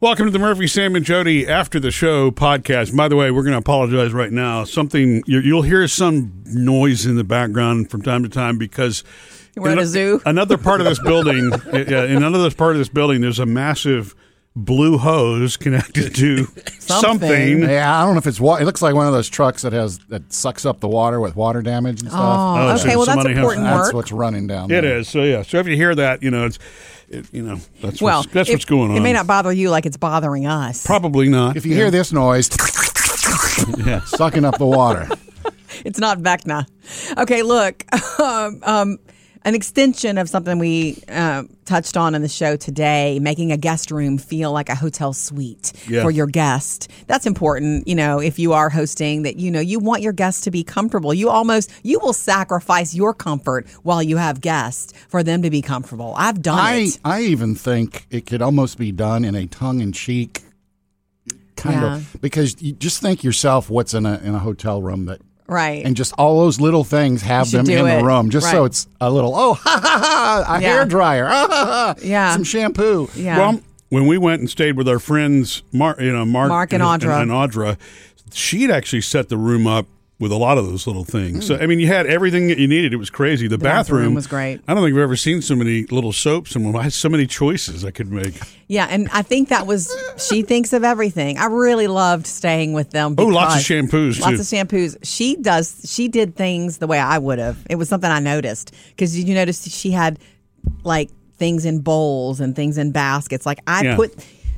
Welcome to the Murphy, Sam, and Jody After the Show podcast. By the way, we're going to apologize right now. Something you- you'll hear some noise in the background from time to time because We're at in a zoo. Another part of this building, yeah, in another part of this building, there's a massive blue hose connected to something. Yeah, I don't know if it's water. It looks like one of those trucks that has that sucks up the water with water damage and stuff. Oh, Oh, so okay. Well, that's somebody has- important That's what's running down It there. is. So yeah. So if you hear that, you know it's, it, you know that's well, what's, that's it- what's going on. It may not bother you like it's bothering us. Probably not. If you hear this noise, yeah. sucking up the water. It's not Vecna. Okay, look, um, um, an extension of something we uh, touched on in the show today, making a guest room feel like a hotel suite for your guest. That's important, you know, if you are hosting that, you know, you want your guests to be comfortable. You almost, you will sacrifice your comfort while you have guests for them to be comfortable. I've done I it. I even think it could almost be done in a tongue in cheek kind Yeah. of because you just think yourself what's in a in a hotel room that Right. and just all those little things have them in do the room just so it's a little oh ha ha ha a Yeah. hair dryer ah, ha, ha, Yeah. some shampoo yeah. Well, when we went and stayed with our friends, Mark, you know, Mark, Mark and Audra. and, Audra, she'd actually set the room up with a lot of those little things. So hmm. I mean, you had everything that you needed. It was crazy. The, bathroom bathroom, was great. I don't think I've ever seen so many little soaps, and I had so many choices I could make. Yeah, and I think that was she thinks of everything. I really loved staying with them. Oh, lots of shampoos, Lots too. of shampoos. She does. She did things the way I would have. It was something I noticed because did you notice she had like things in bowls and things in baskets? Like I Yeah. put.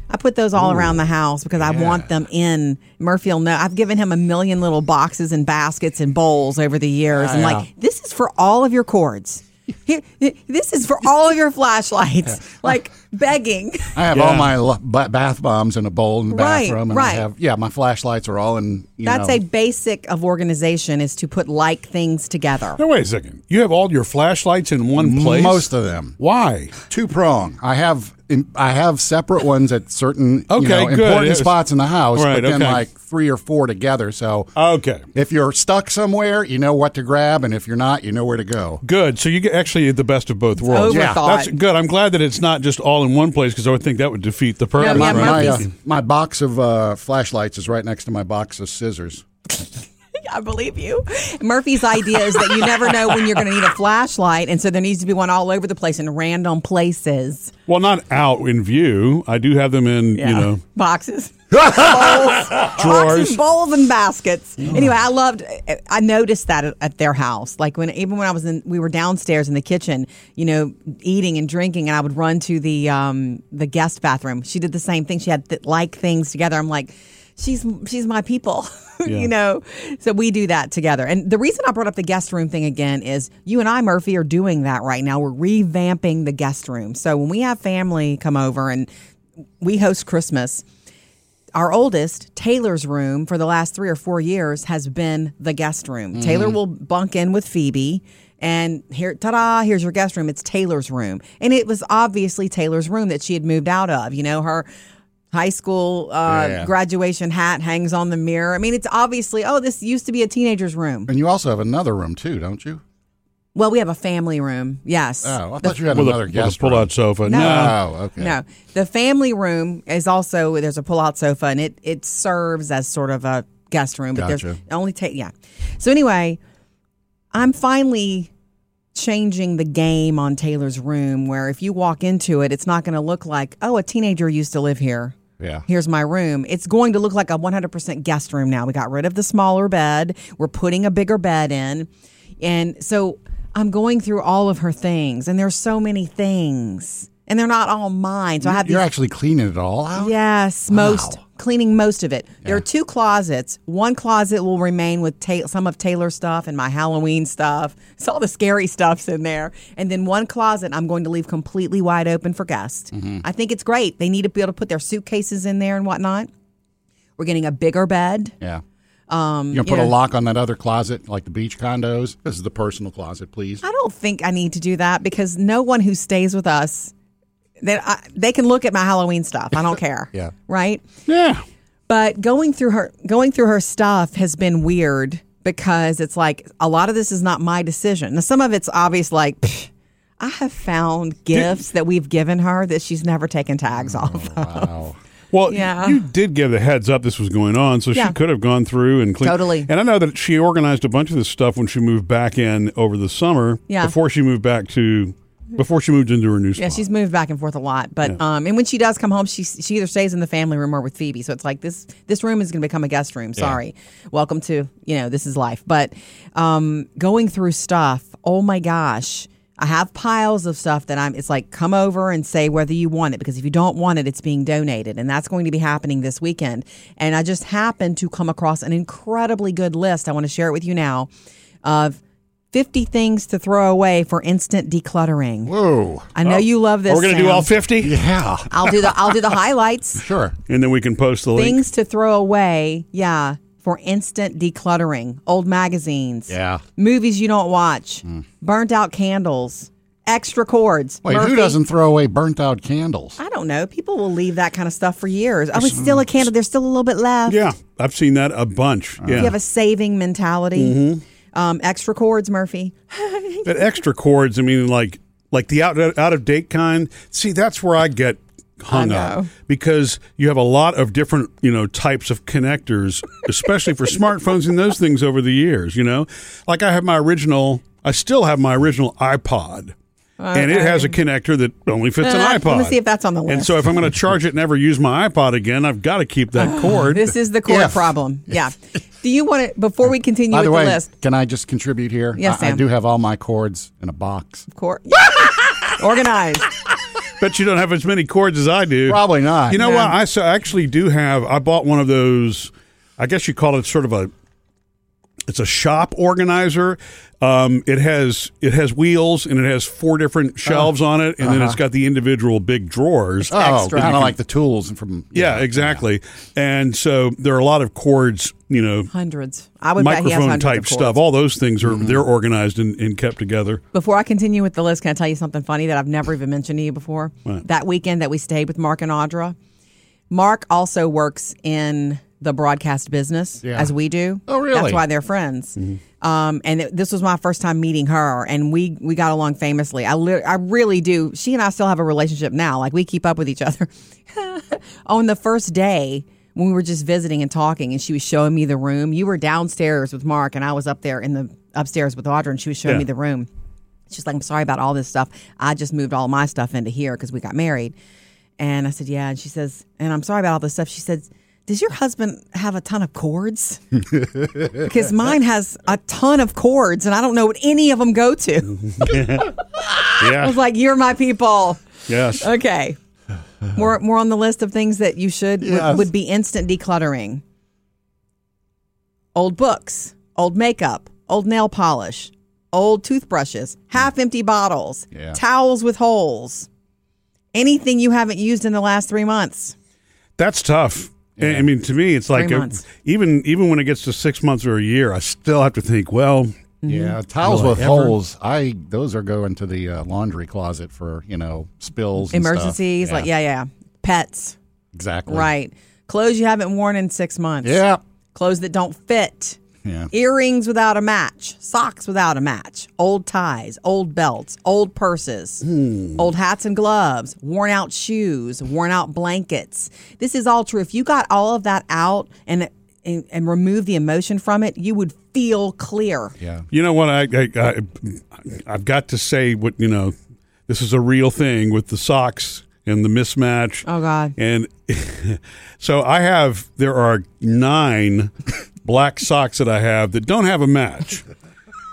I put those all around the house because I want them in. Murphy will know. I've given him a million little boxes and baskets and bowls over the years. and Yeah. like, this is for all of your cords. This is for all of your flashlights. Like begging. I have Yeah. all my lo- ba- bath bombs in a bowl in the Right, bathroom, and right. I have yeah, my flashlights are all in. You That's know, a basic of organization is to put like things together. No, wait a second. You have all your flashlights in one place. most of them Why? two prong. I have in, I have separate ones at certain you Okay, know, good. important Yes. spots in the house, Right, but then okay. like three or four together. So Okay. if you're stuck somewhere, you know what to grab, and if you're not, you know where to go. Good. So you get actually the best of both worlds. overthought. That's good. I'm glad that it's not just all in one place because I would think that would defeat the purpose. Yeah, my, right? my, uh, my box of uh, flashlights is right next to my box of scissors. I believe you. Murphy's idea is that you never know when you're going to need a flashlight, and so there needs to be one all over the place in random places. Well, not out in view. I do have them in, you know, boxes, bowls, boxes, Drawers. bowls, and baskets. Anyway, I loved. I noticed that at, at their house. Like when even when I was in, we were downstairs in the kitchen, you know, eating and drinking, and I would run to the um the guest bathroom. She did the same thing. She had th- like things together. I'm like. She's she's my people, Yeah. you know. So we do that together. And the reason I brought up the guest room thing again is you and I, Murphy, are doing that right now. We're revamping the guest room. So when we have family come over and we host Christmas, our oldest, Taylor's room, for the last three or four years has been the guest room. Mm-hmm. Taylor will bunk in with Phoebe. And here, ta da, here's your guest room. It's Taylor's room. And it was obviously Taylor's room that she had moved out of. You know, her high school uh, Yeah. graduation hat hangs on the mirror. I mean, it's obviously, oh, this used to be a teenager's room. And you also have another room too, don't you? Well, we have a family room. Yes. Oh, I thought you had with a, another with a guest pull-out sofa. No. Oh, okay. No, the family room is also there's a pull-out sofa, and it it serves as sort of a guest room. But Gotcha. there's only take yeah. So anyway, I'm finally changing the game on Taylor's room, where if you walk into it, it's not going to look like oh a teenager used to live here. Yeah. Here's my room. It's going to look like a 100% guest room now. We got rid of the smaller bed. We're putting a bigger bed in. And so I'm going through all of her things, and there's so many things, and they're not all mine. So I have You're these actually cleaning it all out. Yes, most cleaning most of it. There are two closets. One closet will remain with ta- some of Taylor's stuff and my Halloween stuff. It's all the scary stuff's in there. And then one closet I'm going to leave completely wide open for guests. Mm-hmm. I think it's great. They need to be able to put their suitcases in there and whatnot. We're getting a bigger bed. Yeah. Um, you gonna put you a lock on that other closet, like the beach condos. This is the personal closet, please. I don't think I need to do that because no one who stays with us that I, they can look at my Halloween stuff. I don't care. Yeah. Right? Yeah. But going through her going through her stuff has been weird because it's like a lot of this is not my decision. Now some of it's obvious like pff, I have found gifts that we've given her that she's never taken tags oh, off of. Wow. Well, Yeah. you did give the heads up this was going on, so Yeah. she could have gone through and cleaned. Totally. And I know that she organized a bunch of this stuff when she moved back in over the summer. Yeah. Before she moved back to, before she moved into her new spot. Yeah, she's moved back and forth a lot, but um, and when she does come home, she she either stays in the family room or with Phoebe. So it's like this this room is going to become a guest room. Sorry, welcome to you know this is life. But um, going through stuff, oh my gosh, I have piles of stuff that I'm. It's like come over and say whether you want it because if you don't want it, it's being donated, and that's going to be happening this weekend. And I just happened to come across an incredibly good list. I want to share it with you now of. 50 things to throw away for instant decluttering. Whoa. I know you love this. We're going to do Sam. all 50? Yeah. I'll do the I'll do the highlights. Sure. And then we can post the link. Things to throw away. Yeah, for instant decluttering. Old magazines. Yeah. Movies you don't watch. Burnt out candles. Extra cords. Wait, Murphy, who doesn't throw away burnt out candles? I don't know. People will leave that kind of stuff for years. Oh, it's still a candle. There's still a little bit left. Yeah, I've seen that a bunch. Yeah. You have a saving mentality. Mm-hmm. Um, extra cords, Murphy. But extra cords, I mean, like like the out out of date kind. See, that's where I get hung I up because you have a lot of different you know types of connectors, especially for smartphones and those things over the years. You know, like I have my original. I still have my original iPod. And it has a connector that only fits an Uh, iPod. let me see if that's on the list. And so, if I'm going to charge it and never use my iPod again, I've got to keep that cord. This is the cord If. problem. Yeah. Do you want to before we continue By with the the list? can I just contribute here? Yes, I, I do have all my cords in a box. Cord. Organized. Bet you don't have as many cords as I do. Probably not. You know Yeah. what? I actually do have. I bought one of those. I guess you call it sort of a. It's a shop organizer. Um, it has it has wheels and it has four different shelves on it, and then it's got the individual big drawers. Oh, Extra. kind of like the tools from. yeah, exactly. And so there are a lot of cords. You know, Hundreds. I would bet he has microphone hundreds type stuff. All those things are Mm-hmm. they're organized and, and kept together. Before I continue with the list, can I tell you something funny that I've never even mentioned to you before? That weekend that we stayed with Mark and Audra, Mark also works in the broadcast business Yeah. as we do. Oh, really? That's why they're friends. Um, and it, this was my first time meeting her, and we we got along famously. I li- I really do. She and I still have a relationship now. Like we keep up with each other. On the first day when we were just visiting and talking, and she was showing me the room. You were downstairs with Mark, and I was up there in the upstairs with Audra, and she was showing Yeah. me the room. She's like, I'm sorry about all this stuff. I just moved all my stuff into here because we got married. And I said, Yeah. And she says, And I'm sorry about all this stuff. She said, Does your husband have a ton of cords? because mine has a ton of cords and I don't know what any of them go to. I was like, You're my people. yes. Okay. More more on the list of things that you should would- Yes. would, be instant decluttering. Old books, old makeup, old nail polish, old toothbrushes, half empty bottles, Yeah. towels with holes. Anything you haven't used in the last 3 months. That's tough. I I mean, to me, it's like Three uh, even even when it gets to six months or a year, I still have to think. Well, Yeah, towels I with ever- holes. I those are going to the uh, laundry closet for you know spills, and stuff. Emergencies like yeah, yeah. Pets, exactly. right. Clothes you haven't worn in 6 months. Yeah, Clothes that don't fit. Yeah. Earrings without a match, socks without a match, old ties, old belts, old purses, hmm. old hats and gloves, worn out shoes, worn out blankets. This is all true. If you got all of that out and and, and remove the emotion from it, you would feel clear. Yeah. you know what? I, I, I I've got to say what you know. This is a real thing with the socks and the mismatch. Oh God. And so I have there are nine black socks that I have that don't have a match.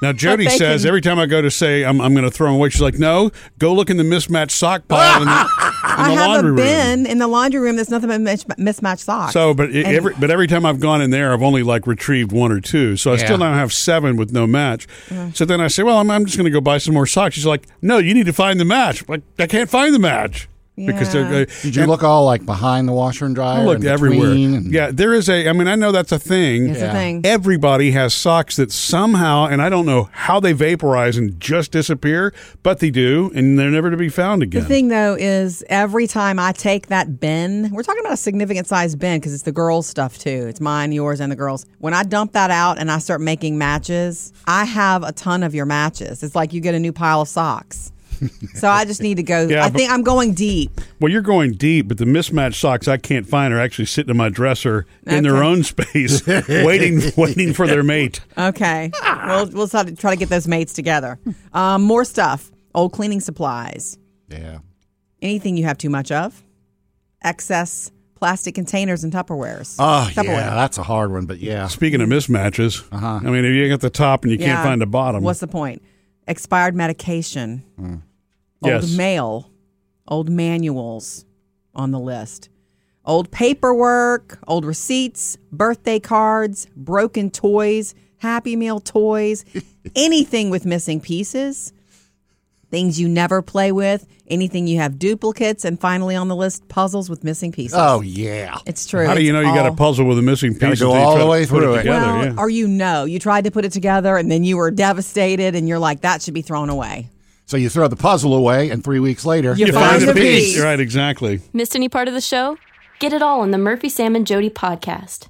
Now Jody says can- every time I go to say I'm, I'm going to throw them away, she's like, "No, go look in the mismatched sock pile in the, in I the have laundry a room." bin in the laundry room that's nothing but mis- mismatched socks. So, but it, And- every but every time I've gone in there, I've only like retrieved one or two. So I still now have seven with no match. So then I say, well, I'm, I'm just going to go buy some more socks. She's like, no, you need to find the match. I'm like I can't find the match because they're. Did you look all like behind the washer and dryer? I looked and everywhere. and- Yeah, there is a. I mean, I know that's a thing. it's a thing. Everybody has socks that somehow, and I don't know how they vaporize and just disappear, but they do, and they're never to be found again. The thing though is every time I take that bin, we're talking about a significant size bin because it's the girls' stuff too. It's mine, yours, and the girls. When I dump that out and I start making matches, I have a ton of your matches. It's like you get a new pile of socks. So I just need to go. Yeah, I but- think I'm going deep. Well, you're going deep, but the mismatched socks I can't find are actually sitting in my dresser in their own space, waiting, waiting for their mate. Okay. we'll we'll try to, try to get those mates together. Um, more stuff. Old cleaning supplies. Yeah. Anything you have too much of. Excess plastic containers and Tupperwares. Oh, Tupperware. yeah. That's a hard one, but yeah. Speaking of mismatches, I mean, if you get the top and you can't find the bottom, What's the point? Expired medication. Old Yes. mail. Old manuals on the list. Old paperwork, old receipts, birthday cards, broken toys, Happy Meal toys, anything with missing pieces, things you never play with, anything you have duplicates, and finally on the list, puzzles with missing pieces. Oh, yeah. It's true. how do you know It's you got a all- puzzle with a missing Gotta piece? go until you all try the to way put through it. together? Well, yeah. or you know, you tried to put it together and then you were devastated and you're like, that should be thrown away. So you throw the puzzle away, and three weeks later, You you find find the the piece. piece. Right, exactly. Missed any part of the show? Get it all on the Murphy, Sam, and Jody podcast.